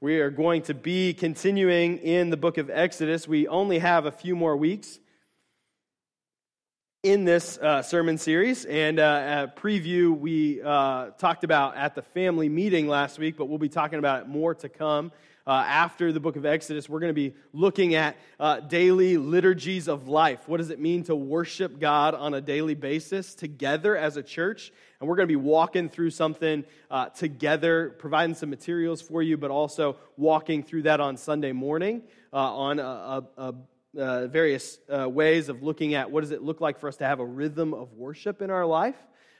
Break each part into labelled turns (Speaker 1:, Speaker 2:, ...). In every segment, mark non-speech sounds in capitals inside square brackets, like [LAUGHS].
Speaker 1: We are going to be continuing in the book of Exodus. We only have a few more weeks in this uh, sermon series. And uh, a preview we uh, talked about at the family meeting last week, but we'll be talking about it more to come. Uh, after the book of Exodus, we're going to be looking at uh, daily liturgies of life. What does it mean to worship God on a daily basis together as a church? And we're going to be walking through something uh, together, providing some materials for you, but also walking through that on Sunday morning uh, on a, a, a uh, various uh, ways of looking at what does it look like for us to have a rhythm of worship in our life.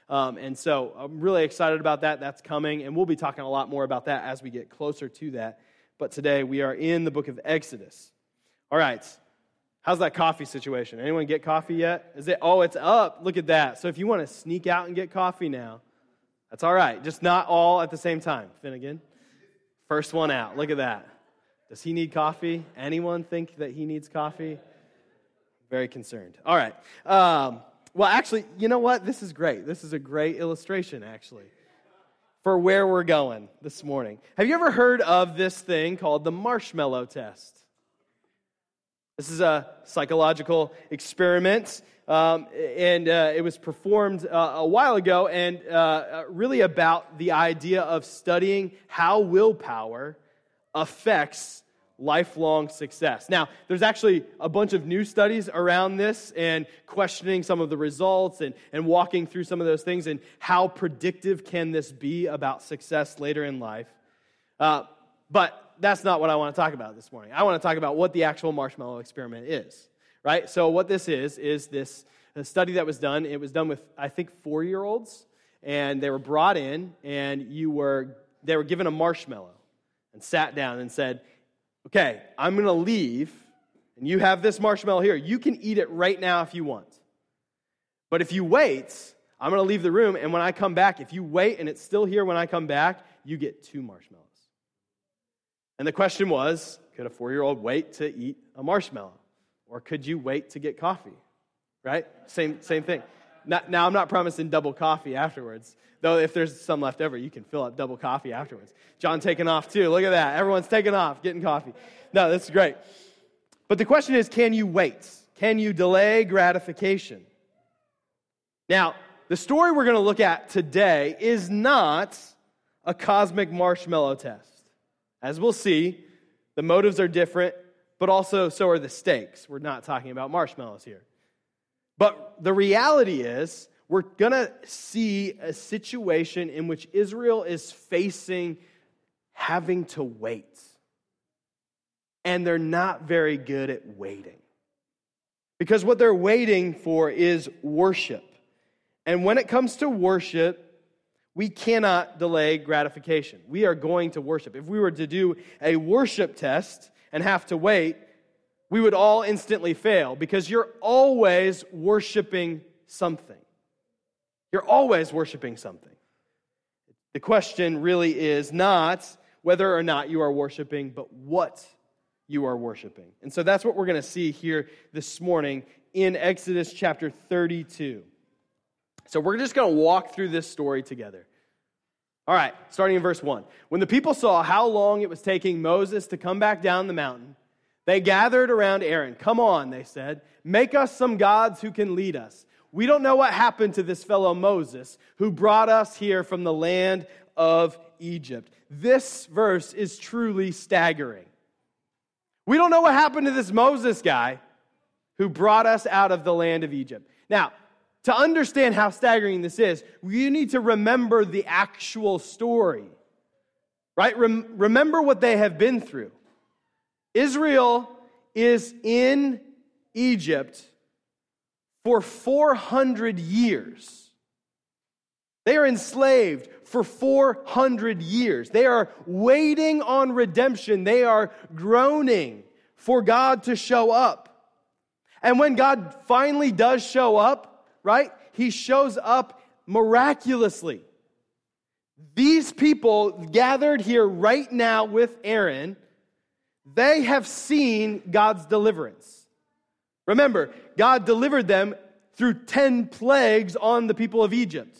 Speaker 1: Um, and so I'm really excited about that. That's coming, and we'll be talking a lot more about that as we get closer to that. But today we are in the book of Exodus. All right. How's that coffee situation? Anyone get coffee yet? Is it? Oh, it's up. Look at that. So if you want to sneak out and get coffee now, that's all right. Just not all at the same time. Finnegan, first one out. Look at that. Does he need coffee? Anyone think that he needs coffee? Very concerned. All right. Um, well, actually, you know what? This is great. This is a great illustration, actually, for where we're going this morning. Have you ever heard of this thing called the marshmallow test? This is a psychological experiment, um, and uh, it was performed uh, a while ago, and uh, uh, really about the idea of studying how willpower affects lifelong success. Now, there's actually a bunch of new studies around this and questioning some of the results and, and walking through some of those things and how predictive can this be about success later in life. Uh, but that's not what I want to talk about this morning. I want to talk about what the actual marshmallow experiment is, right? So, what this is, is this a study that was done. It was done with, I think, four year olds, and they were brought in, and you were, they were given a marshmallow and sat down and said, Okay, I'm going to leave, and you have this marshmallow here. You can eat it right now if you want. But if you wait, I'm going to leave the room, and when I come back, if you wait and it's still here when I come back, you get two marshmallows. And the question was could a four year old wait to eat a marshmallow? Or could you wait to get coffee? Right? Same, same thing. Now, I'm not promising double coffee afterwards, though if there's some left over, you can fill up double coffee afterwards. John taking off too. Look at that. Everyone's taking off, getting coffee. No, that's great. But the question is can you wait? Can you delay gratification? Now, the story we're going to look at today is not a cosmic marshmallow test. As we'll see, the motives are different, but also so are the stakes. We're not talking about marshmallows here. But the reality is, we're going to see a situation in which Israel is facing having to wait. And they're not very good at waiting. Because what they're waiting for is worship. And when it comes to worship, we cannot delay gratification. We are going to worship. If we were to do a worship test and have to wait, we would all instantly fail because you're always worshiping something. You're always worshiping something. The question really is not whether or not you are worshiping, but what you are worshiping. And so that's what we're going to see here this morning in Exodus chapter 32. So we're just going to walk through this story together. All right, starting in verse 1. When the people saw how long it was taking Moses to come back down the mountain, they gathered around Aaron. Come on, they said, make us some gods who can lead us. We don't know what happened to this fellow Moses who brought us here from the land of Egypt. This verse is truly staggering. We don't know what happened to this Moses guy who brought us out of the land of Egypt. Now, to understand how staggering this is, you need to remember the actual story. Right? Rem- remember what they have been through. Israel is in Egypt for 400 years. They are enslaved for 400 years. They are waiting on redemption. They are groaning for God to show up. And when God finally does show up, right? He shows up miraculously. These people gathered here right now with Aaron, they have seen God's deliverance. Remember, God delivered them through 10 plagues on the people of Egypt.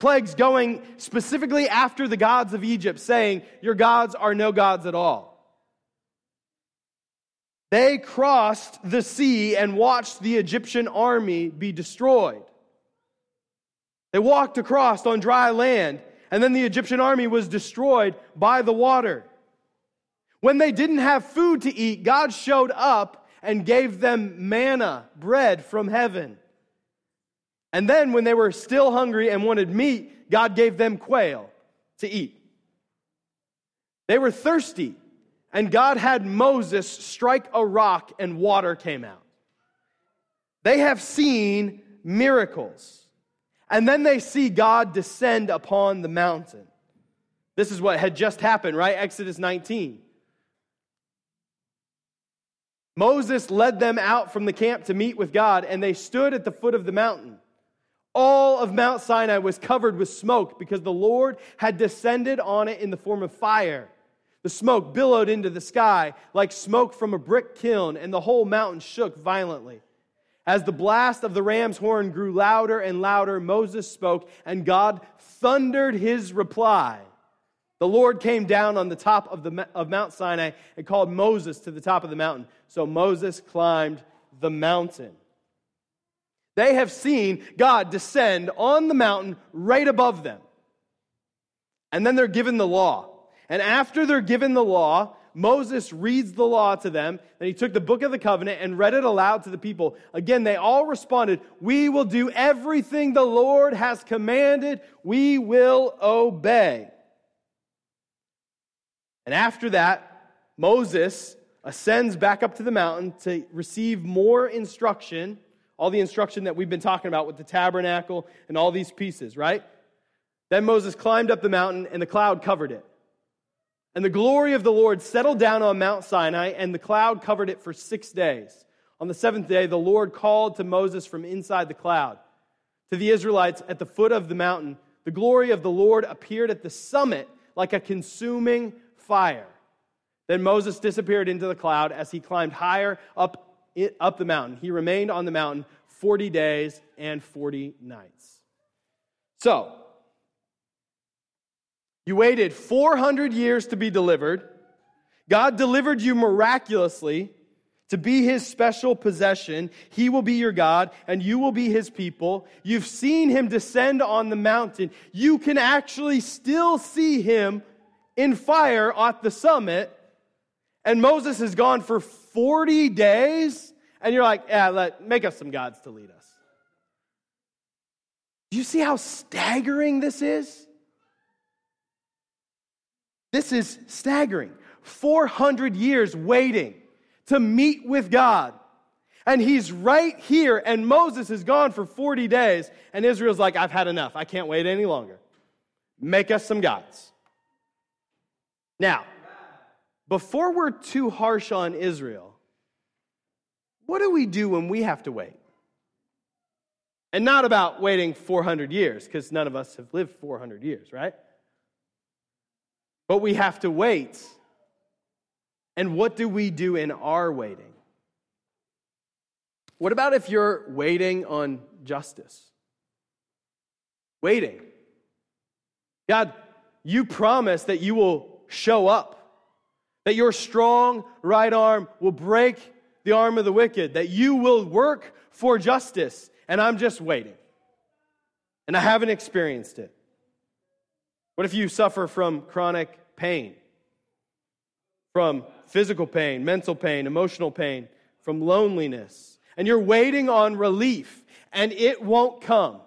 Speaker 1: Plagues going specifically after the gods of Egypt, saying, Your gods are no gods at all. They crossed the sea and watched the Egyptian army be destroyed. They walked across on dry land, and then the Egyptian army was destroyed by the water. When they didn't have food to eat, God showed up and gave them manna, bread from heaven. And then, when they were still hungry and wanted meat, God gave them quail to eat. They were thirsty, and God had Moses strike a rock, and water came out. They have seen miracles. And then they see God descend upon the mountain. This is what had just happened, right? Exodus 19. Moses led them out from the camp to meet with God, and they stood at the foot of the mountain. All of Mount Sinai was covered with smoke because the Lord had descended on it in the form of fire. The smoke billowed into the sky like smoke from a brick kiln, and the whole mountain shook violently. As the blast of the ram's horn grew louder and louder, Moses spoke, and God thundered his reply. The Lord came down on the top of, the, of Mount Sinai and called Moses to the top of the mountain. So Moses climbed the mountain. They have seen God descend on the mountain right above them. And then they're given the law. And after they're given the law, Moses reads the law to them, and he took the book of the covenant and read it aloud to the people. Again, they all responded, We will do everything the Lord has commanded, we will obey. And after that, Moses ascends back up to the mountain to receive more instruction, all the instruction that we've been talking about with the tabernacle and all these pieces, right? Then Moses climbed up the mountain, and the cloud covered it. And the glory of the Lord settled down on Mount Sinai, and the cloud covered it for six days. On the seventh day, the Lord called to Moses from inside the cloud. To the Israelites at the foot of the mountain, the glory of the Lord appeared at the summit like a consuming fire. Then Moses disappeared into the cloud as he climbed higher up, up the mountain. He remained on the mountain 40 days and 40 nights. So, you waited 400 years to be delivered. God delivered you miraculously to be his special possession. He will be your God and you will be his people. You've seen him descend on the mountain. You can actually still see him in fire at the summit. And Moses has gone for 40 days. And you're like, yeah, let, make us some gods to lead us. Do you see how staggering this is? This is staggering. 400 years waiting to meet with God. And he's right here, and Moses is gone for 40 days, and Israel's like, I've had enough. I can't wait any longer. Make us some gods. Now, before we're too harsh on Israel, what do we do when we have to wait? And not about waiting 400 years, because none of us have lived 400 years, right? But we have to wait. And what do we do in our waiting? What about if you're waiting on justice? Waiting. God, you promise that you will show up, that your strong right arm will break the arm of the wicked, that you will work for justice, and I'm just waiting. And I haven't experienced it. What if you suffer from chronic pain? From physical pain, mental pain, emotional pain, from loneliness, and you're waiting on relief and it won't come.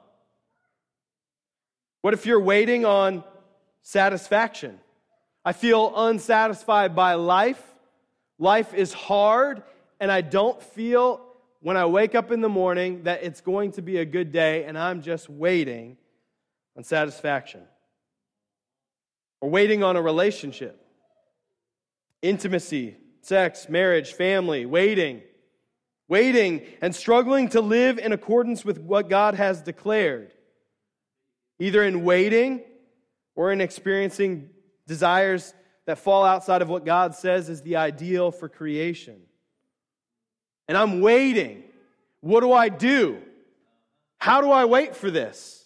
Speaker 1: What if you're waiting on satisfaction? I feel unsatisfied by life. Life is hard, and I don't feel when I wake up in the morning that it's going to be a good day, and I'm just waiting on satisfaction. Or waiting on a relationship, intimacy, sex, marriage, family, waiting, waiting, and struggling to live in accordance with what God has declared, either in waiting or in experiencing desires that fall outside of what God says is the ideal for creation. And I'm waiting. What do I do? How do I wait for this?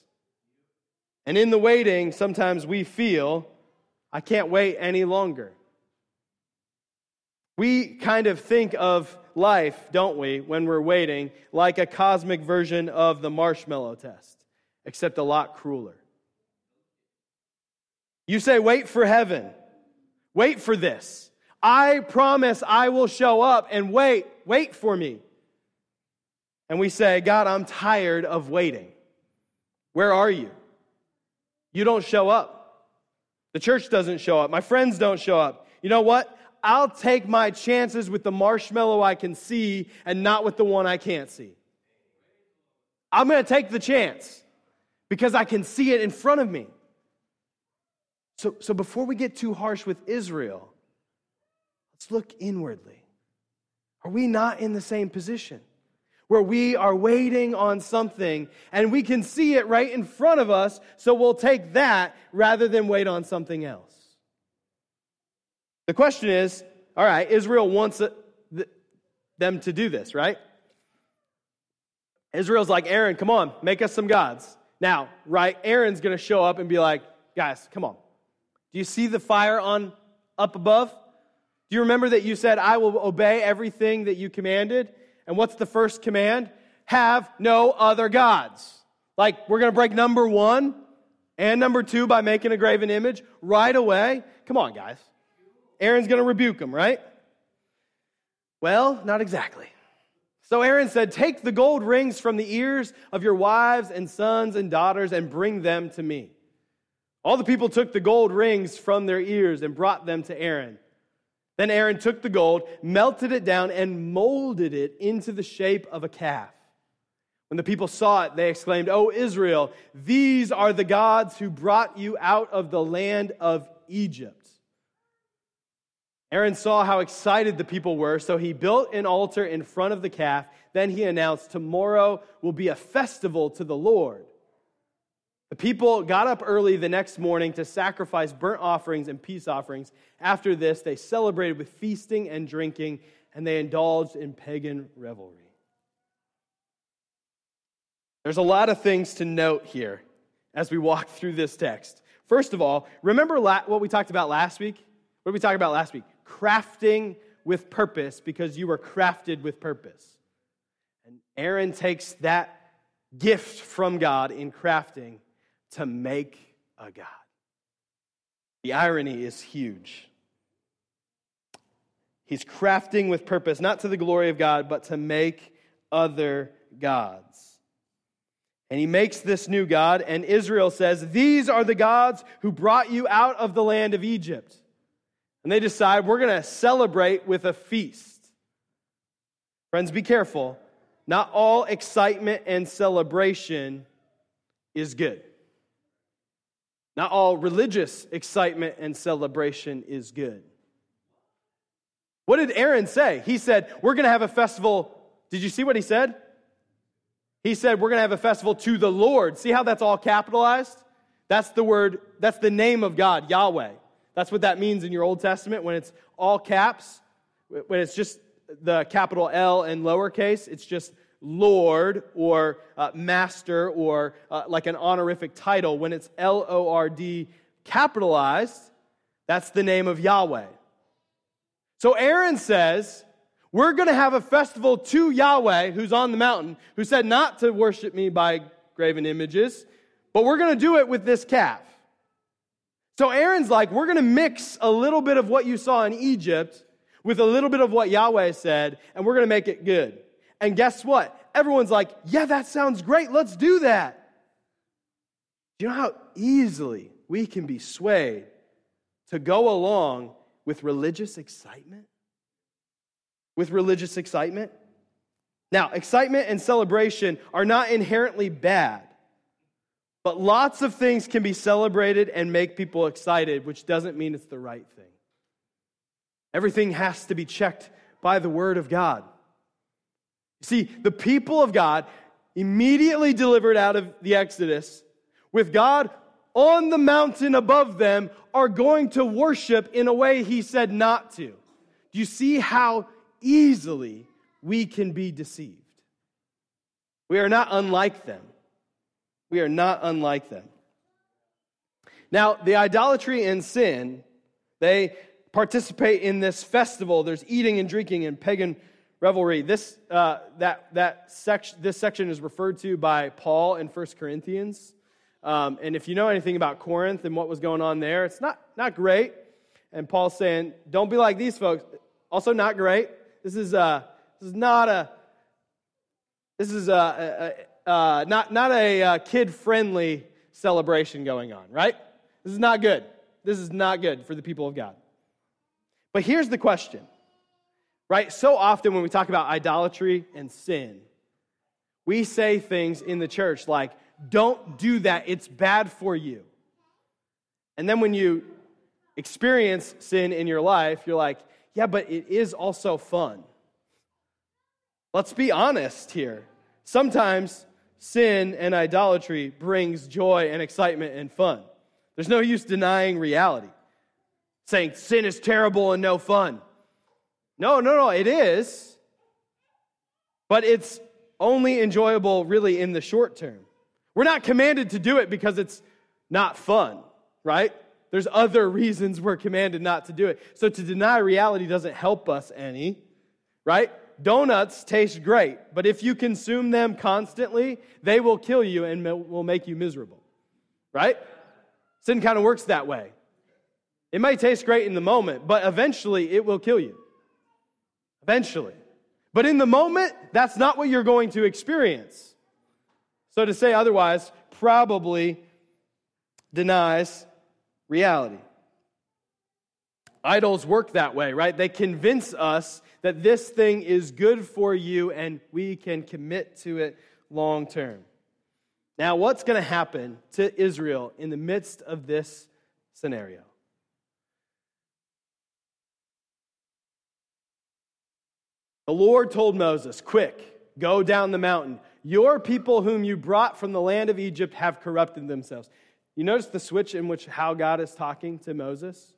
Speaker 1: And in the waiting, sometimes we feel, I can't wait any longer. We kind of think of life, don't we, when we're waiting, like a cosmic version of the marshmallow test, except a lot crueler. You say, wait for heaven. Wait for this. I promise I will show up and wait. Wait for me. And we say, God, I'm tired of waiting. Where are you? You don't show up. The church doesn't show up. My friends don't show up. You know what? I'll take my chances with the marshmallow I can see and not with the one I can't see. I'm going to take the chance because I can see it in front of me. So, so before we get too harsh with Israel, let's look inwardly. Are we not in the same position? Where we are waiting on something and we can see it right in front of us, so we'll take that rather than wait on something else. The question is all right, Israel wants them to do this, right? Israel's like, Aaron, come on, make us some gods. Now, right, Aaron's going to show up and be like, guys, come on. Do you see the fire on up above? Do you remember that you said, I will obey everything that you commanded? And what's the first command? Have no other gods. Like, we're going to break number one and number two by making a graven image right away. Come on, guys. Aaron's going to rebuke them, right? Well, not exactly. So Aaron said, Take the gold rings from the ears of your wives and sons and daughters and bring them to me. All the people took the gold rings from their ears and brought them to Aaron. Then Aaron took the gold, melted it down, and molded it into the shape of a calf. When the people saw it, they exclaimed, O Israel, these are the gods who brought you out of the land of Egypt. Aaron saw how excited the people were, so he built an altar in front of the calf. Then he announced, Tomorrow will be a festival to the Lord. The people got up early the next morning to sacrifice burnt offerings and peace offerings. After this, they celebrated with feasting and drinking, and they indulged in pagan revelry. There's a lot of things to note here as we walk through this text. First of all, remember what we talked about last week? What did we talk about last week? crafting with purpose because you were crafted with purpose. And Aaron takes that gift from God in crafting to make a God. The irony is huge. He's crafting with purpose, not to the glory of God, but to make other gods. And he makes this new God, and Israel says, These are the gods who brought you out of the land of Egypt. And they decide we're going to celebrate with a feast. Friends, be careful. Not all excitement and celebration is good. Not all religious excitement and celebration is good. What did Aaron say? He said, We're going to have a festival. Did you see what he said? He said, We're going to have a festival to the Lord. See how that's all capitalized? That's the word, that's the name of God, Yahweh. That's what that means in your Old Testament when it's all caps, when it's just the capital L and lowercase, it's just Lord or uh, Master or uh, like an honorific title. When it's L O R D capitalized, that's the name of Yahweh. So Aaron says, We're going to have a festival to Yahweh, who's on the mountain, who said not to worship me by graven images, but we're going to do it with this calf. So Aaron's like, we're going to mix a little bit of what you saw in Egypt with a little bit of what Yahweh said, and we're going to make it good. And guess what? Everyone's like, yeah, that sounds great. Let's do that. Do you know how easily we can be swayed to go along with religious excitement? With religious excitement? Now, excitement and celebration are not inherently bad. But lots of things can be celebrated and make people excited, which doesn't mean it's the right thing. Everything has to be checked by the Word of God. See, the people of God, immediately delivered out of the Exodus, with God on the mountain above them, are going to worship in a way He said not to. Do you see how easily we can be deceived? We are not unlike them. We are not unlike them. Now, the idolatry and sin, they participate in this festival. There's eating and drinking and pagan revelry. This, uh, that, that section, this section is referred to by Paul in 1 Corinthians. Um, and if you know anything about Corinth and what was going on there, it's not, not great. And Paul's saying, don't be like these folks. Also, not great. This is, uh, this is not a, this is a, a, a not, not a uh, kid friendly celebration going on, right? This is not good. This is not good for the people of God. But here's the question, right? So often when we talk about idolatry and sin, we say things in the church like, don't do that, it's bad for you. And then when you experience sin in your life, you're like, yeah, but it is also fun. Let's be honest here. Sometimes sin and idolatry brings joy and excitement and fun. There's no use denying reality, saying sin is terrible and no fun. No, no, no, it is. But it's only enjoyable really in the short term. We're not commanded to do it because it's not fun, right? There's other reasons we're commanded not to do it. So to deny reality doesn't help us any, right? Donuts taste great, but if you consume them constantly, they will kill you and will make you miserable, right? Sin kind of works that way. It might taste great in the moment, but eventually it will kill you. Eventually. But in the moment, that's not what you're going to experience. So to say otherwise probably denies reality. Idols work that way, right? They convince us that this thing is good for you and we can commit to it long term. Now, what's going to happen to Israel in the midst of this scenario? The Lord told Moses, Quick, go down the mountain. Your people, whom you brought from the land of Egypt, have corrupted themselves. You notice the switch in which how God is talking to Moses?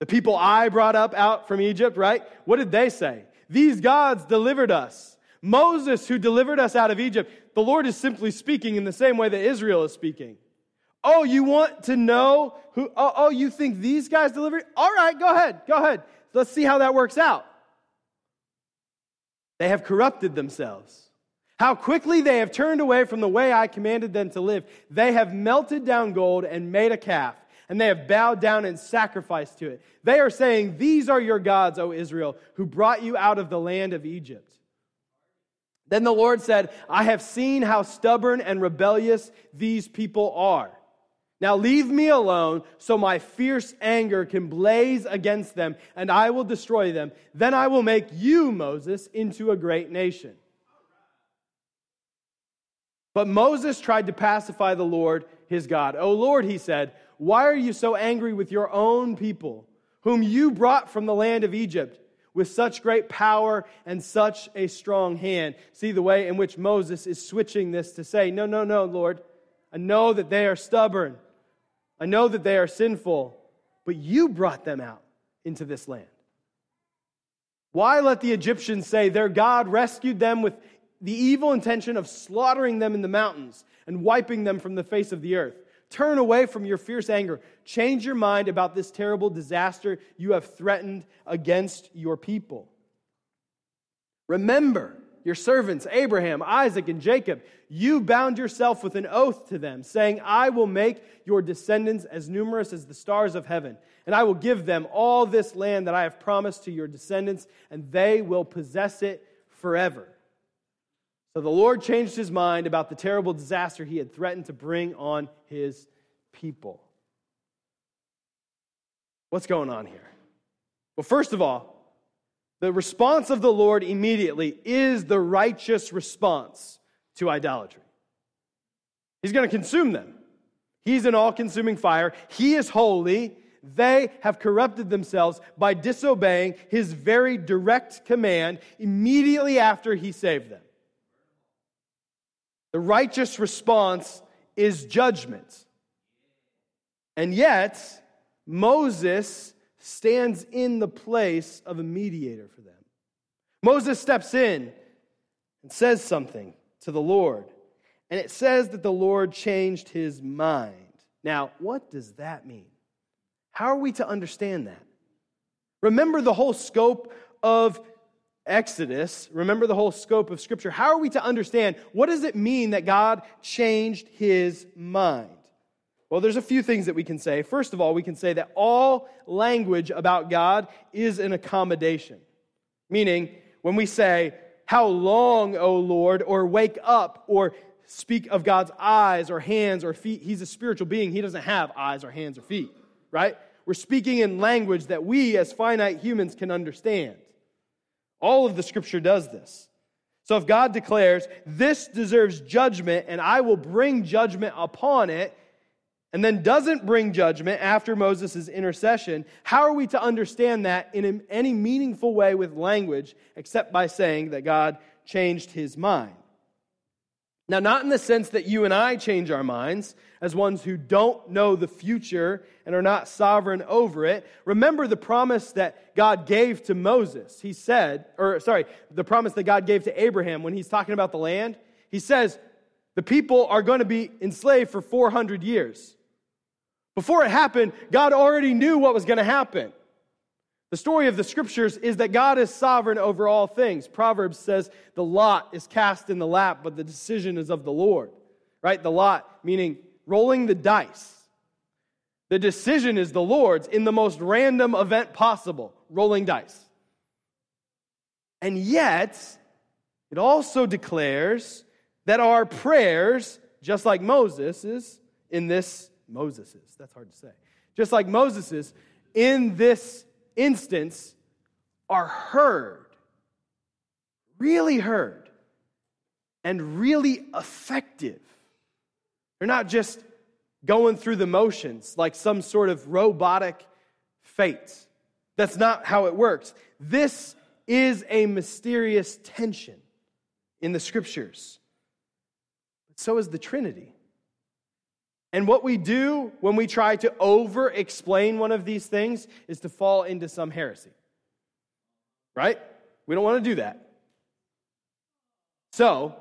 Speaker 1: The people I brought up out from Egypt, right? What did they say? These gods delivered us. Moses, who delivered us out of Egypt, the Lord is simply speaking in the same way that Israel is speaking. Oh, you want to know who? Oh, oh you think these guys delivered? All right, go ahead, go ahead. Let's see how that works out. They have corrupted themselves. How quickly they have turned away from the way I commanded them to live. They have melted down gold and made a calf, and they have bowed down and sacrificed to it. They are saying, These are your gods, O Israel, who brought you out of the land of Egypt. Then the Lord said, I have seen how stubborn and rebellious these people are. Now leave me alone so my fierce anger can blaze against them, and I will destroy them. Then I will make you, Moses, into a great nation. But Moses tried to pacify the Lord his God. O Lord, he said, why are you so angry with your own people, whom you brought from the land of Egypt with such great power and such a strong hand? See the way in which Moses is switching this to say, No, no, no, Lord. I know that they are stubborn. I know that they are sinful, but you brought them out into this land. Why let the Egyptians say their God rescued them with the evil intention of slaughtering them in the mountains and wiping them from the face of the earth. Turn away from your fierce anger. Change your mind about this terrible disaster you have threatened against your people. Remember your servants, Abraham, Isaac, and Jacob. You bound yourself with an oath to them, saying, I will make your descendants as numerous as the stars of heaven, and I will give them all this land that I have promised to your descendants, and they will possess it forever. So the Lord changed his mind about the terrible disaster he had threatened to bring on his people. What's going on here? Well, first of all, the response of the Lord immediately is the righteous response to idolatry. He's going to consume them. He's an all consuming fire. He is holy. They have corrupted themselves by disobeying his very direct command immediately after he saved them. The righteous response is judgment. And yet, Moses stands in the place of a mediator for them. Moses steps in and says something to the Lord. And it says that the Lord changed his mind. Now, what does that mean? How are we to understand that? Remember the whole scope of Exodus. Remember the whole scope of Scripture. How are we to understand what does it mean that God changed his mind? Well, there's a few things that we can say. First of all, we can say that all language about God is an accommodation. Meaning, when we say, How long, O Lord, or wake up, or speak of God's eyes or hands or feet, he's a spiritual being. He doesn't have eyes or hands or feet, right? We're speaking in language that we as finite humans can understand. All of the scripture does this. So if God declares, This deserves judgment, and I will bring judgment upon it, and then doesn't bring judgment after Moses' intercession, how are we to understand that in any meaningful way with language except by saying that God changed his mind? Now, not in the sense that you and I change our minds as ones who don't know the future and are not sovereign over it. Remember the promise that God gave to Moses. He said, or sorry, the promise that God gave to Abraham when he's talking about the land. He says, the people are going to be enslaved for 400 years. Before it happened, God already knew what was going to happen. The story of the scriptures is that God is sovereign over all things. Proverbs says the lot is cast in the lap, but the decision is of the Lord. Right? The lot, meaning rolling the dice. The decision is the Lord's in the most random event possible, rolling dice. And yet, it also declares that our prayers, just like Moses's in this Moses's. That's hard to say. Just like Moses's, in this instance, are heard, really heard, and really effective. They're not just going through the motions like some sort of robotic fate. That's not how it works. This is a mysterious tension in the scriptures. So is the Trinity. And what we do when we try to over explain one of these things is to fall into some heresy. Right? We don't want to do that. So,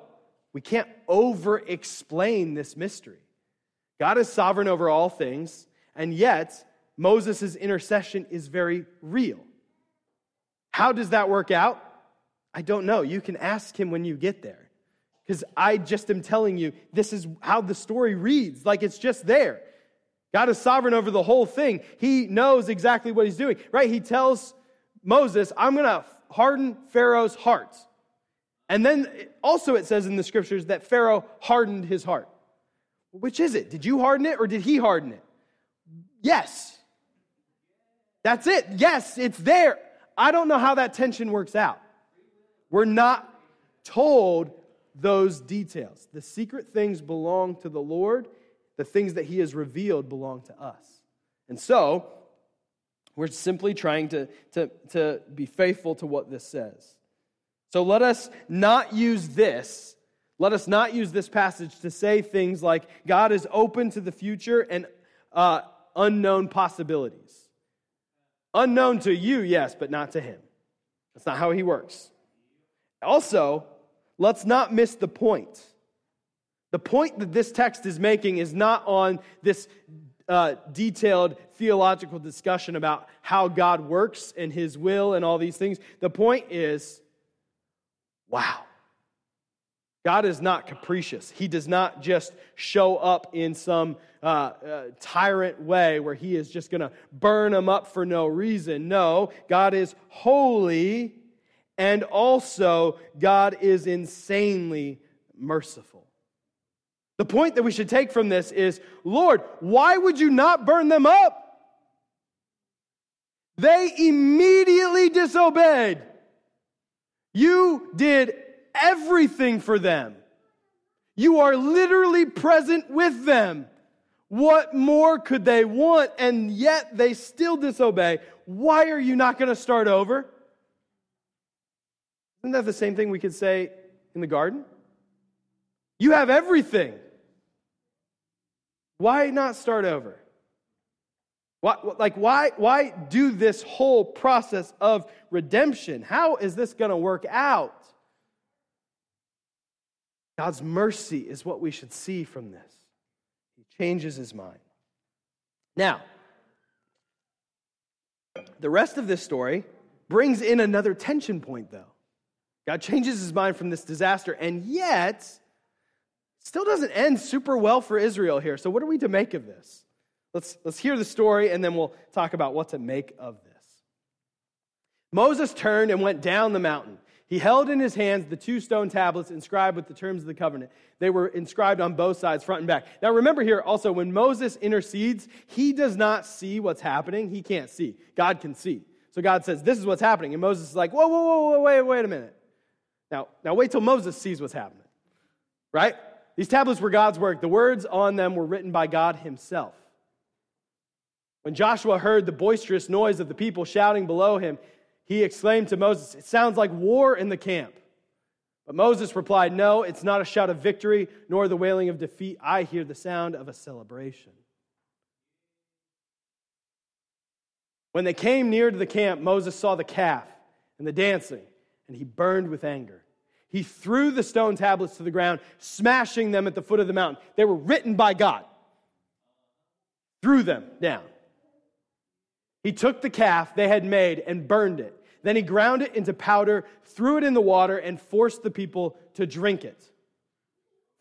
Speaker 1: we can't over explain this mystery. God is sovereign over all things, and yet Moses' intercession is very real. How does that work out? I don't know. You can ask him when you get there. Because I just am telling you, this is how the story reads. Like it's just there. God is sovereign over the whole thing. He knows exactly what he's doing, right? He tells Moses, I'm going to harden Pharaoh's heart. And then also it says in the scriptures that Pharaoh hardened his heart. Which is it? Did you harden it or did he harden it? Yes. That's it. Yes, it's there. I don't know how that tension works out. We're not told those details. The secret things belong to the Lord, the things that He has revealed belong to us. And so, we're simply trying to, to, to be faithful to what this says. So let us not use this, let us not use this passage to say things like God is open to the future and uh, unknown possibilities. Unknown to you, yes, but not to Him. That's not how He works. Also, let's not miss the point. The point that this text is making is not on this uh, detailed theological discussion about how God works and his will and all these things. The point is wow. God is not capricious. He does not just show up in some uh, uh, tyrant way where he is just going to burn them up for no reason. No, God is holy and also, God is insanely merciful. The point that we should take from this is Lord, why would you not burn them up? They immediately disobeyed. You did everything for them. You are literally present with them. What more could they want? And yet they still disobey. Why are you not going to start over? Isn't that the same thing we could say in the garden? You have everything. Why not start over? Why, like, why, why do this whole process of redemption? How is this going to work out? God's mercy is what we should see from this. He changes his mind. Now, the rest of this story brings in another tension point, though. God changes his mind from this disaster, and yet, still doesn't end super well for Israel here. So, what are we to make of this? Let's, let's hear the story, and then we'll talk about what to make of this. Moses turned and went down the mountain. He held in his hands the two stone tablets inscribed with the terms of the covenant. They were inscribed on both sides, front and back. Now, remember here also, when Moses intercedes, he does not see what's happening. He can't see. God can see. So God says, This is what's happening. And Moses is like, Whoa, whoa, whoa, whoa, wait, wait a minute. Now, now wait till Moses sees what's happening. Right? These tablets were God's work. The words on them were written by God himself. When Joshua heard the boisterous noise of the people shouting below him, he exclaimed to Moses, It sounds like war in the camp. But Moses replied, No, it's not a shout of victory, nor the wailing of defeat. I hear the sound of a celebration. When they came near to the camp, Moses saw the calf and the dancing, and he burned with anger. He threw the stone tablets to the ground, smashing them at the foot of the mountain. They were written by God. Threw them down. He took the calf they had made and burned it. Then he ground it into powder, threw it in the water, and forced the people to drink it.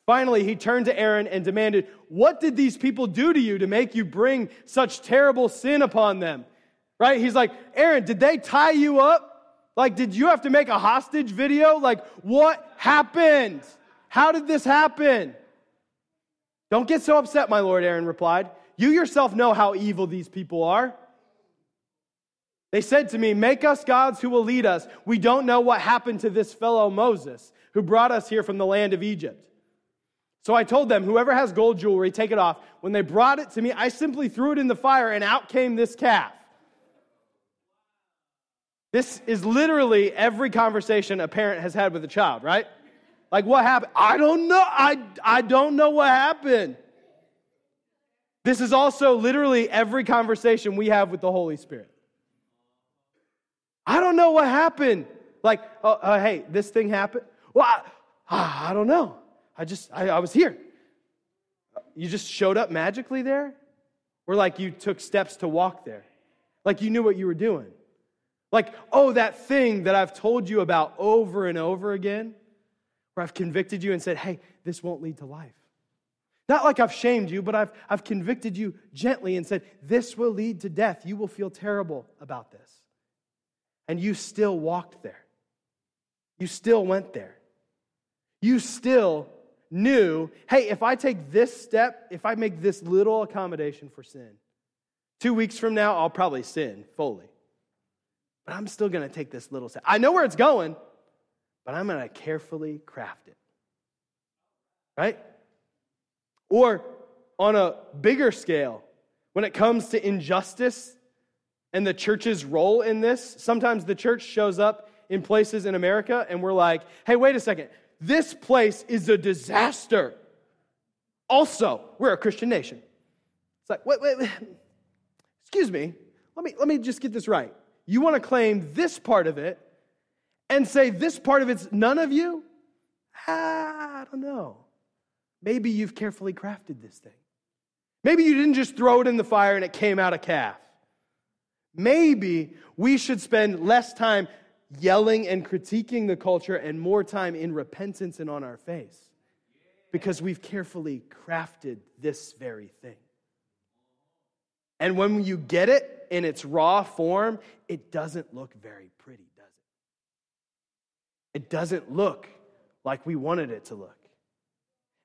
Speaker 1: Finally, he turned to Aaron and demanded, What did these people do to you to make you bring such terrible sin upon them? Right? He's like, Aaron, did they tie you up? Like, did you have to make a hostage video? Like, what happened? How did this happen? Don't get so upset, my lord, Aaron replied. You yourself know how evil these people are. They said to me, Make us gods who will lead us. We don't know what happened to this fellow Moses, who brought us here from the land of Egypt. So I told them, Whoever has gold jewelry, take it off. When they brought it to me, I simply threw it in the fire, and out came this calf. This is literally every conversation a parent has had with a child, right? Like, what happened? I don't know. I, I don't know what happened. This is also literally every conversation we have with the Holy Spirit. I don't know what happened. Like, oh, uh, hey, this thing happened. Well, I, I don't know. I just, I, I was here. You just showed up magically there? Or like you took steps to walk there? Like you knew what you were doing? Like, oh, that thing that I've told you about over and over again, where I've convicted you and said, hey, this won't lead to life. Not like I've shamed you, but I've, I've convicted you gently and said, this will lead to death. You will feel terrible about this and you still walked there. You still went there. You still knew hey, if I take this step, if I make this little accommodation for sin, two weeks from now, I'll probably sin fully. But I'm still going to take this little step. I know where it's going, but I'm going to carefully craft it. Right? Or on a bigger scale, when it comes to injustice and the church's role in this. Sometimes the church shows up in places in America and we're like, hey, wait a second. This place is a disaster. Also, we're a Christian nation. It's like, wait, wait, wait. excuse me. Let me, let me just get this right. You want to claim this part of it and say this part of it's none of you? Ah, I don't know. Maybe you've carefully crafted this thing. Maybe you didn't just throw it in the fire and it came out a calf. Maybe we should spend less time yelling and critiquing the culture and more time in repentance and on our face because we've carefully crafted this very thing. And when you get it in its raw form, it doesn't look very pretty, does it? It doesn't look like we wanted it to look.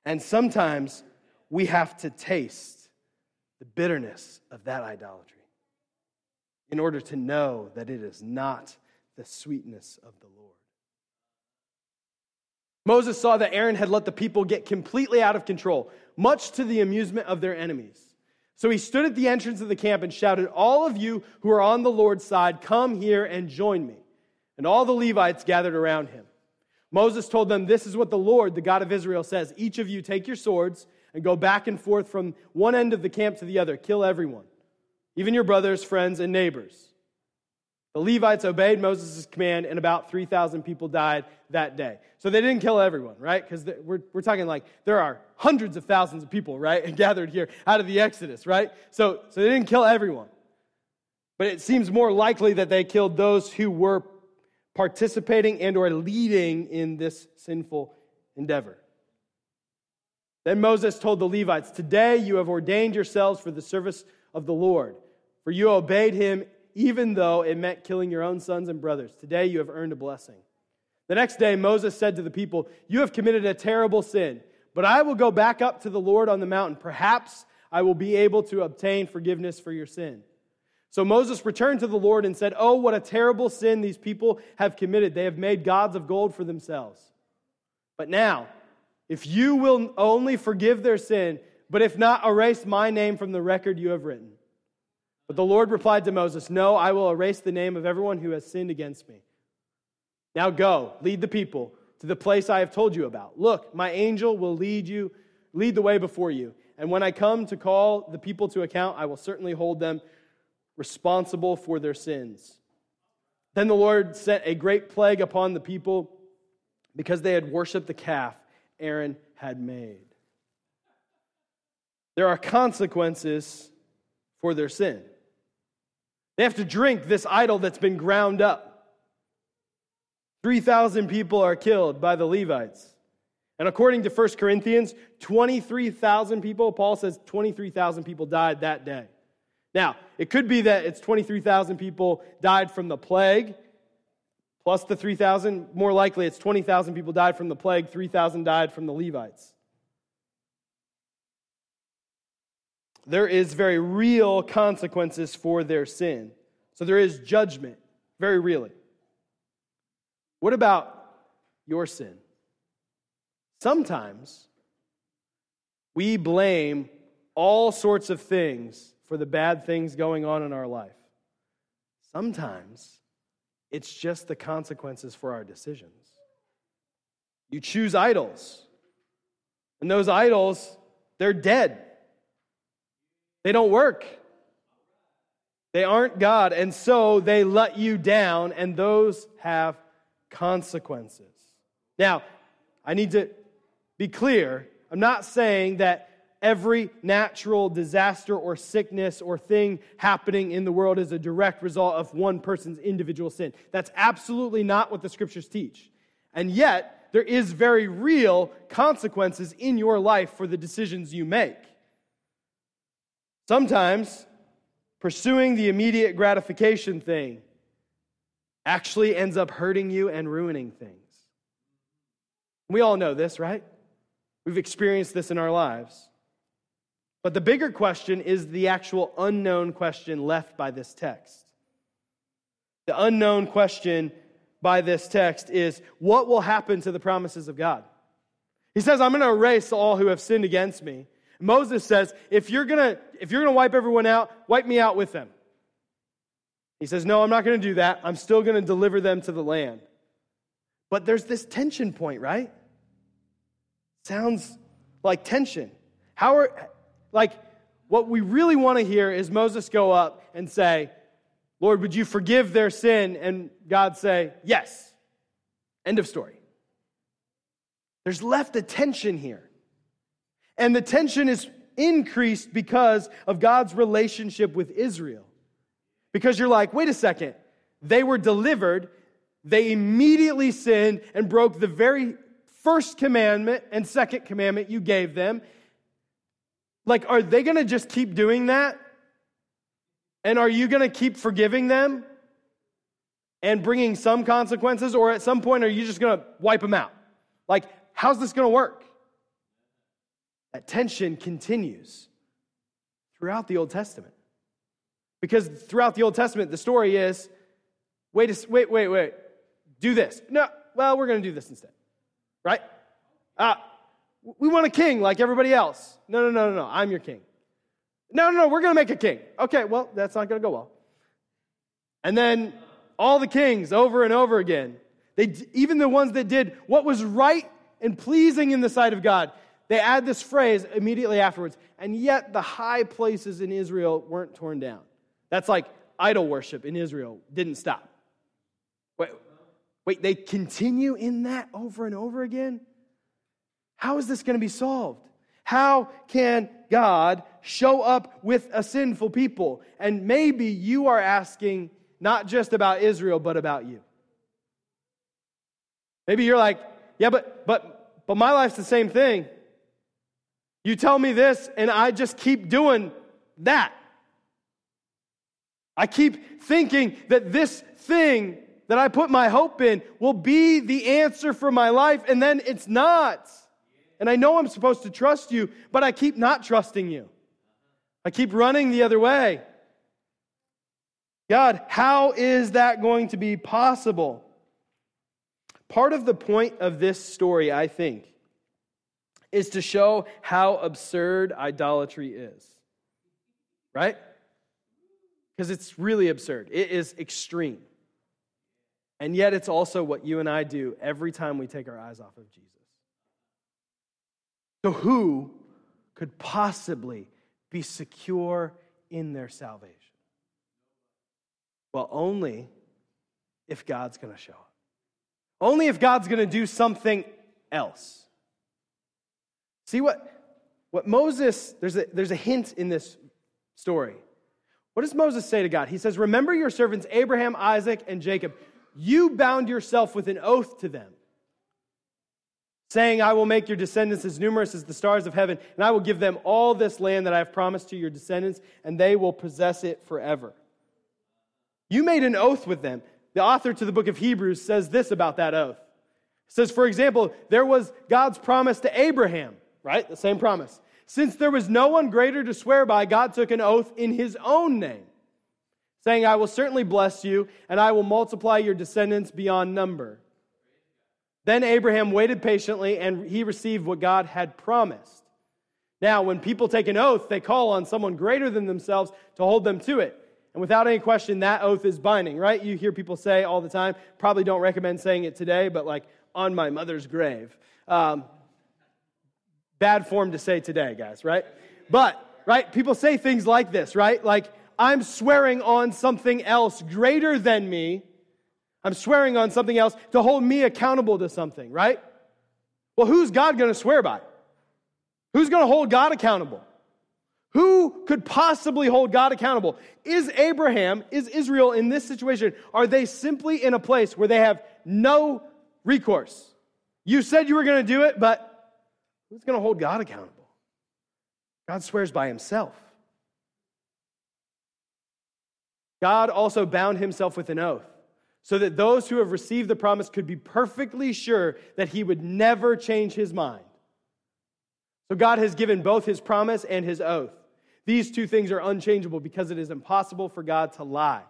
Speaker 1: And sometimes we have to taste the bitterness of that idolatry in order to know that it is not the sweetness of the Lord. Moses saw that Aaron had let the people get completely out of control, much to the amusement of their enemies. So he stood at the entrance of the camp and shouted, All of you who are on the Lord's side, come here and join me. And all the Levites gathered around him. Moses told them, This is what the Lord, the God of Israel, says Each of you take your swords and go back and forth from one end of the camp to the other, kill everyone even your brothers, friends, and neighbors. The Levites obeyed Moses' command, and about 3,000 people died that day. So they didn't kill everyone, right? Because we're, we're talking like there are hundreds of thousands of people, right, [LAUGHS] gathered here out of the Exodus, right? So, so they didn't kill everyone. But it seems more likely that they killed those who were participating and or leading in this sinful endeavor. Then Moses told the Levites, Today you have ordained yourselves for the service of the Lord, for you obeyed him even though it meant killing your own sons and brothers. Today you have earned a blessing. The next day, Moses said to the people, You have committed a terrible sin, but I will go back up to the Lord on the mountain. Perhaps I will be able to obtain forgiveness for your sin. So Moses returned to the Lord and said, Oh, what a terrible sin these people have committed. They have made gods of gold for themselves. But now, if you will only forgive their sin, but if not, erase my name from the record you have written. But the Lord replied to Moses, No, I will erase the name of everyone who has sinned against me. Now go, lead the people to the place I have told you about. Look, my angel will lead you, lead the way before you. And when I come to call the people to account, I will certainly hold them responsible for their sins. Then the Lord sent a great plague upon the people because they had worshiped the calf Aaron had made. There are consequences for their sin. They have to drink this idol that's been ground up. 3,000 people are killed by the Levites. And according to 1 Corinthians, 23,000 people, Paul says 23,000 people died that day. Now, it could be that it's 23,000 people died from the plague, plus the 3,000. More likely, it's 20,000 people died from the plague, 3,000 died from the Levites. There is very real consequences for their sin. So there is judgment, very really. What about your sin? Sometimes we blame all sorts of things for the bad things going on in our life. Sometimes it's just the consequences for our decisions. You choose idols, and those idols, they're dead. They don't work. They aren't God, and so they let you down, and those have consequences. Now, I need to be clear. I'm not saying that every natural disaster or sickness or thing happening in the world is a direct result of one person's individual sin. That's absolutely not what the scriptures teach. And yet, there is very real consequences in your life for the decisions you make. Sometimes pursuing the immediate gratification thing actually ends up hurting you and ruining things. We all know this, right? We've experienced this in our lives. But the bigger question is the actual unknown question left by this text. The unknown question by this text is what will happen to the promises of God? He says, I'm going to erase all who have sinned against me. Moses says, if you're going to if you're going to wipe everyone out, wipe me out with them. He says, No, I'm not going to do that. I'm still going to deliver them to the land. But there's this tension point, right? Sounds like tension. How are, like, what we really want to hear is Moses go up and say, Lord, would you forgive their sin? And God say, Yes. End of story. There's left a tension here. And the tension is increased because of God's relationship with Israel. Because you're like, wait a second, they were delivered, they immediately sinned and broke the very first commandment and second commandment you gave them. Like, are they gonna just keep doing that? And are you gonna keep forgiving them and bringing some consequences? Or at some point, are you just gonna wipe them out? Like, how's this gonna work? That tension continues throughout the Old Testament. Because throughout the Old Testament, the story is wait, a, wait, wait, wait, do this. No, well, we're going to do this instead, right? Uh, we want a king like everybody else. No, no, no, no, no, I'm your king. No, no, no, we're going to make a king. Okay, well, that's not going to go well. And then all the kings over and over again, they, even the ones that did what was right and pleasing in the sight of God, they add this phrase immediately afterwards, and yet the high places in Israel weren't torn down. That's like idol worship in Israel didn't stop. Wait, wait, they continue in that over and over again? How is this going to be solved? How can God show up with a sinful people? And maybe you are asking not just about Israel, but about you. Maybe you're like, yeah, but but but my life's the same thing. You tell me this, and I just keep doing that. I keep thinking that this thing that I put my hope in will be the answer for my life, and then it's not. And I know I'm supposed to trust you, but I keep not trusting you. I keep running the other way. God, how is that going to be possible? Part of the point of this story, I think, is to show how absurd idolatry is. Right? Because it's really absurd. It is extreme. And yet, it's also what you and I do every time we take our eyes off of Jesus. So, who could possibly be secure in their salvation? Well, only if God's going to show up. Only if God's going to do something else. See what, what Moses, there's a, there's a hint in this story. What does Moses say to God? He says, Remember your servants Abraham, Isaac, and Jacob. You bound yourself with an oath to them saying, I will make your descendants as numerous as the stars of heaven, and I will give them all this land that I have promised to your descendants, and they will possess it forever. You made an oath with them. The author to the book of Hebrews says this about that oath. It says, for example, there was God's promise to Abraham, right? The same promise. Since there was no one greater to swear by, God took an oath in his own name, saying, I will certainly bless you, and I will multiply your descendants beyond number. Then Abraham waited patiently and he received what God had promised. Now, when people take an oath, they call on someone greater than themselves to hold them to it. And without any question, that oath is binding, right? You hear people say all the time, probably don't recommend saying it today, but like on my mother's grave. Um, bad form to say today, guys, right? But, right, people say things like this, right? Like, I'm swearing on something else greater than me I'm swearing on something else to hold me accountable to something, right? Well, who's God going to swear by? Who's going to hold God accountable? Who could possibly hold God accountable? Is Abraham, is Israel in this situation, are they simply in a place where they have no recourse? You said you were going to do it, but who's going to hold God accountable? God swears by himself. God also bound himself with an oath so that those who have received the promise could be perfectly sure that he would never change his mind. So God has given both his promise and his oath. These two things are unchangeable because it is impossible for God to lie.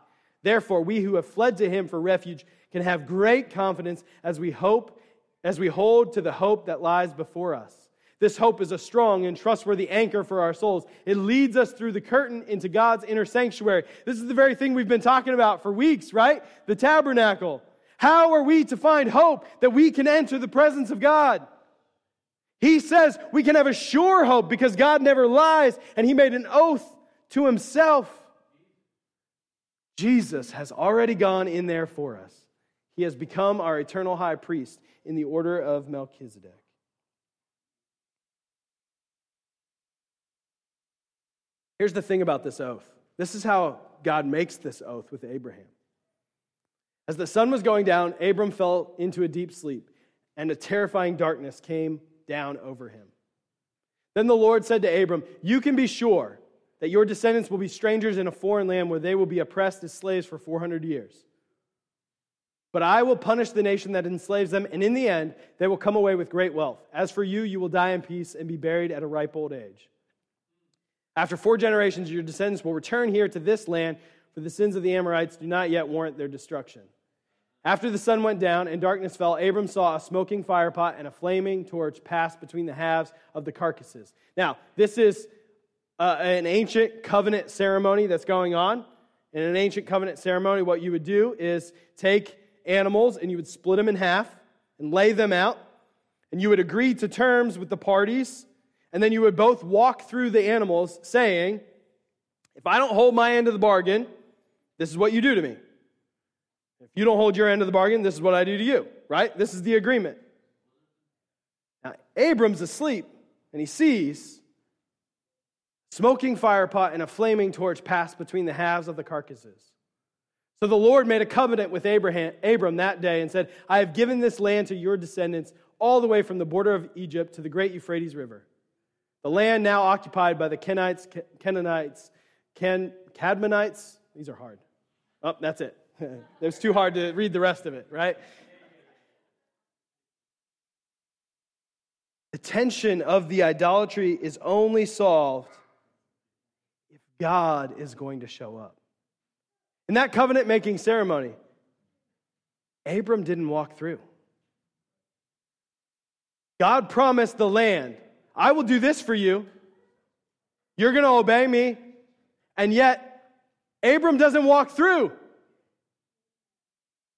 Speaker 1: Therefore, we who have fled to him for refuge can have great confidence as we hope, as we hold to the hope that lies before us. This hope is a strong and trustworthy anchor for our souls. It leads us through the curtain into God's inner sanctuary. This is the very thing we've been talking about for weeks, right? The tabernacle. How are we to find hope that we can enter the presence of God? He says we can have a sure hope because God never lies and he made an oath to himself. Jesus has already gone in there for us. He has become our eternal high priest in the order of Melchizedek. Here's the thing about this oath this is how God makes this oath with Abraham. As the sun was going down, Abram fell into a deep sleep, and a terrifying darkness came down over him. Then the Lord said to Abram, You can be sure that your descendants will be strangers in a foreign land where they will be oppressed as slaves for 400 years. But I will punish the nation that enslaves them, and in the end, they will come away with great wealth. As for you, you will die in peace and be buried at a ripe old age. After four generations, your descendants will return here to this land, for the sins of the Amorites do not yet warrant their destruction. After the sun went down and darkness fell, Abram saw a smoking firepot and a flaming torch pass between the halves of the carcasses. Now, this is uh, an ancient covenant ceremony that's going on. In an ancient covenant ceremony, what you would do is take animals and you would split them in half and lay them out, and you would agree to terms with the parties and then you would both walk through the animals saying, If I don't hold my end of the bargain, This is what you do to me. If you don't hold your end of the bargain, this is what I do to you, right? This is the agreement. Now, Abram's asleep, and he sees smoking fire pot and a flaming torch pass between the halves of the carcasses. So the Lord made a covenant with Abraham, Abram that day and said, I have given this land to your descendants all the way from the border of Egypt to the great Euphrates River. The land now occupied by the Kenites, Canaanites, Ken, Kadmonites. These are hard. Oh, that's it. [LAUGHS] it was too hard to read the rest of it, right? The tension of the idolatry is only solved if God is going to show up. In that covenant making ceremony, Abram didn't walk through. God promised the land, I will do this for you. You're going to obey me. And yet, Abram doesn't walk through.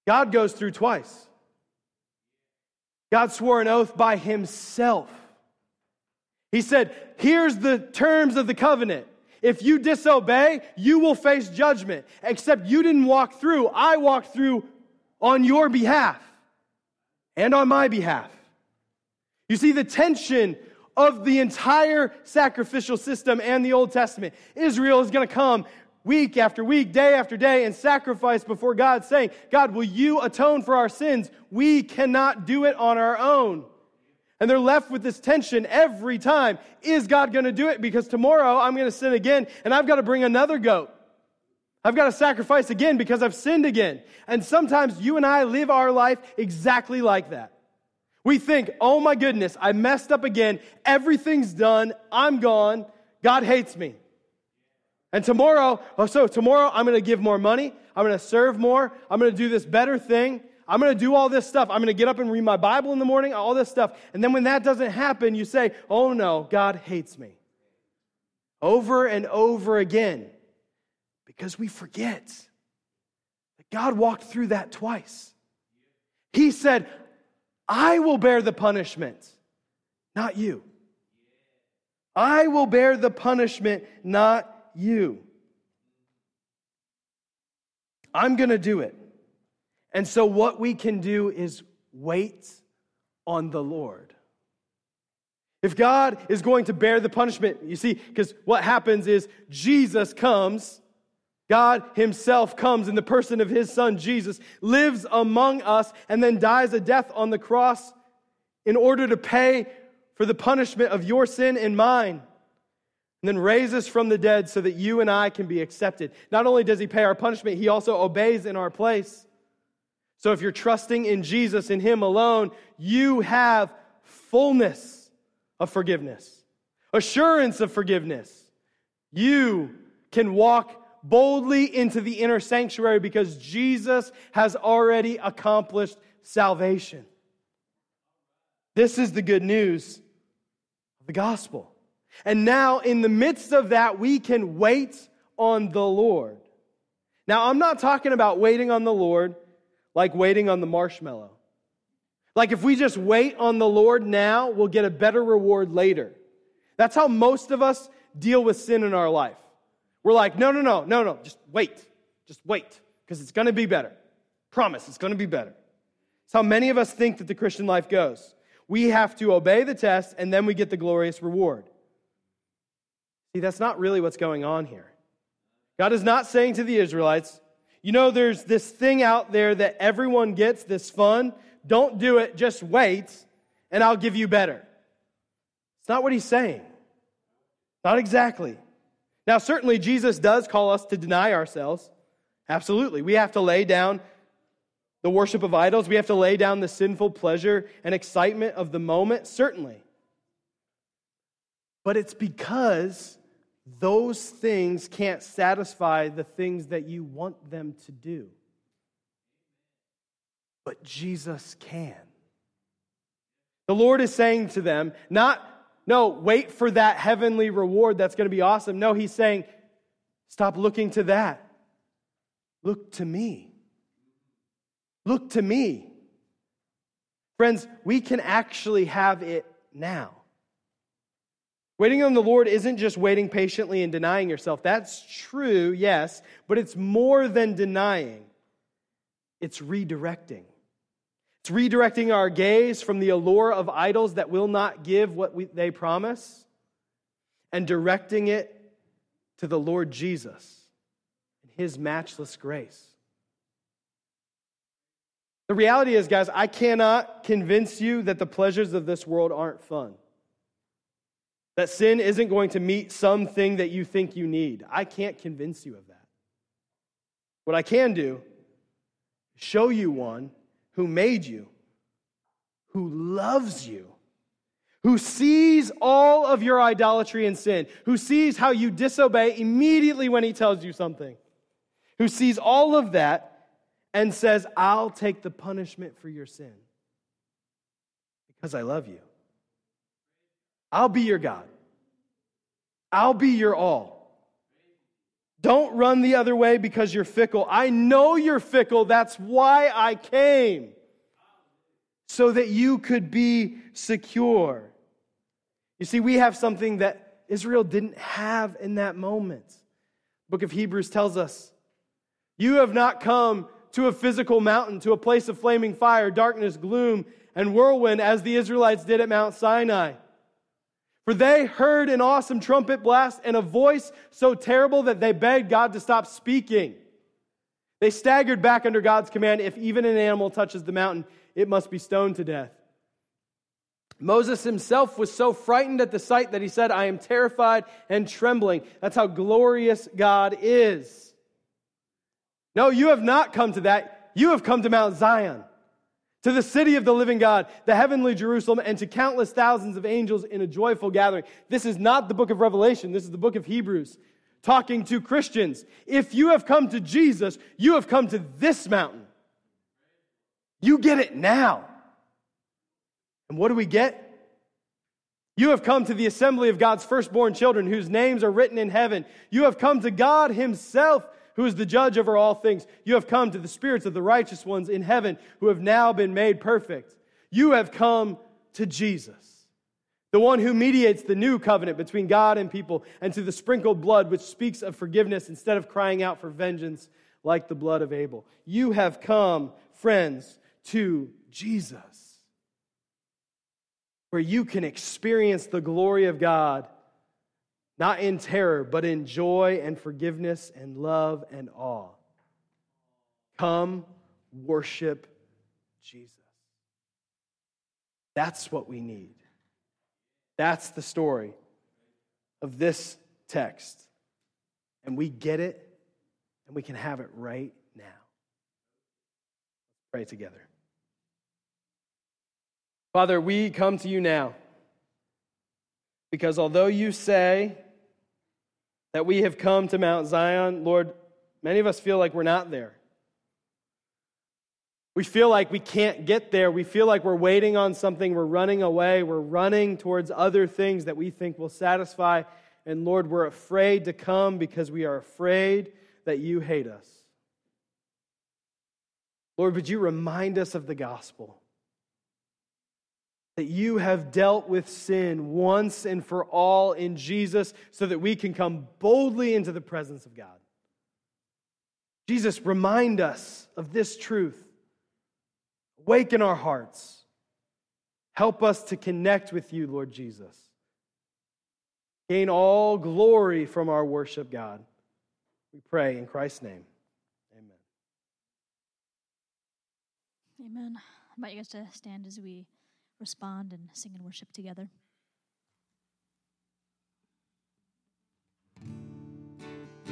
Speaker 1: God goes through twice. God swore an oath by himself. He said, Here's the terms of the covenant. If you disobey, you will face judgment. Except you didn't walk through. I walked through on your behalf and on my behalf. You see the tension of the entire sacrificial system and the Old Testament. Israel is going to come week after week, day after day, and sacrifice before God, saying, God, will you atone for our sins? We cannot do it on our own. And they're left with this tension every time. Is God going to do it? Because tomorrow I'm going to sin again, and I've got to bring another goat. I've got to sacrifice again because I've sinned again. And sometimes you and I live our life exactly like that. We think, oh my goodness, I messed up again. Everything's done. I'm gone. God hates me. And tomorrow, oh, so tomorrow I'm going to give more money. I'm going to serve more. I'm going to do this better thing. I'm going to do all this stuff. I'm going to get up and read my Bible in the morning, all this stuff. And then when that doesn't happen, you say, oh no, God hates me. Over and over again. Because we forget that God walked through that twice. He said, I will bear the punishment, not you. I will bear the punishment, not you. I'm going to do it. And so, what we can do is wait on the Lord. If God is going to bear the punishment, you see, because what happens is Jesus comes, God Himself comes in the person of His Son Jesus, lives among us, and then dies a death on the cross in order to pay for the punishment of your sin and mine and then raise us from the dead so that you and I can be accepted. Not only does he pay our punishment, he also obeys in our place. So if you're trusting in Jesus, in him alone, you have fullness of forgiveness, assurance of forgiveness. You can walk boldly into the inner sanctuary because Jesus has already accomplished salvation. This is the good news of the gospel. And now, in the midst of that, we can wait on the Lord. Now, I'm not talking about waiting on the Lord like waiting on the marshmallow. Like if we just wait on the Lord now, we'll get a better reward later. That's how most of us deal with sin in our life. We're like, no, no, no, no, no, just wait. Just wait, because it's going to be better. Promise, it's going to be better. It's how many of us think that the Christian life goes. We have to obey the test, and then we get the glorious reward. See, that's not really what's going on here. God is not saying to the Israelites, you know, there's this thing out there that everyone gets, this fun. Don't do it, just wait, and I'll give you better. It's not what he's saying. Not exactly. Now, certainly, Jesus does call us to deny ourselves. Absolutely. We have to lay down the worship of idols, we have to lay down the sinful pleasure and excitement of the moment, certainly. But it's because those things can't satisfy the things that you want them to do. But Jesus can. The Lord is saying to them, not, no, wait for that heavenly reward that's going to be awesome. No, He's saying, stop looking to that. Look to me. Look to me. Friends, we can actually have it now. Waiting on the Lord isn't just waiting patiently and denying yourself. That's true, yes, but it's more than denying, it's redirecting. It's redirecting our gaze from the allure of idols that will not give what we, they promise and directing it to the Lord Jesus and his matchless grace. The reality is, guys, I cannot convince you that the pleasures of this world aren't fun. That sin isn't going to meet something that you think you need. I can't convince you of that. What I can do is show you one who made you, who loves you, who sees all of your idolatry and sin, who sees how you disobey immediately when he tells you something, who sees all of that and says, I'll take the punishment for your sin because I love you. I'll be your God. I'll be your all. Don't run the other way because you're fickle. I know you're fickle. That's why I came. So that you could be secure. You see, we have something that Israel didn't have in that moment. The book of Hebrews tells us you have not come to a physical mountain, to a place of flaming fire, darkness, gloom, and whirlwind as the Israelites did at Mount Sinai. For they heard an awesome trumpet blast and a voice so terrible that they begged God to stop speaking. They staggered back under God's command if even an animal touches the mountain, it must be stoned to death. Moses himself was so frightened at the sight that he said, I am terrified and trembling. That's how glorious God is. No, you have not come to that. You have come to Mount Zion to the city of the living God, the heavenly Jerusalem, and to countless thousands of angels in a joyful gathering. This is not the book of Revelation, this is the book of Hebrews, talking to Christians. If you have come to Jesus, you have come to this mountain. You get it now. And what do we get? You have come to the assembly of God's firstborn children whose names are written in heaven. You have come to God Himself who is the judge over all things. You have come to the spirits of the righteous ones in heaven who have now been made perfect. You have come to Jesus, the one who mediates the new covenant between God and people, and to the sprinkled blood which speaks of forgiveness instead of crying out for vengeance like the blood of Abel. You have come, friends, to Jesus, where you can experience the glory of God not in terror, but in joy and forgiveness and love and awe. Come worship Jesus. That's what we need. That's the story of this text. And we get it, and we can have it right now. Pray together. Father, we come to you now because although you say that we have come to Mount Zion, Lord, many of us feel like we're not there. We feel like we can't get there. We feel like we're waiting on something. We're running away. We're running towards other things that we think will satisfy. And Lord, we're afraid to come because we are afraid that you hate us. Lord, would you remind us of the gospel? That you have dealt with sin once and for all in Jesus so that we can come boldly into the presence of God. Jesus, remind us of this truth. Awaken our hearts. Help us to connect with you, Lord Jesus. Gain all glory from our worship, God. We pray in Christ's name. Amen.
Speaker 2: Amen. I invite you guys to stand as we respond and sing and worship together.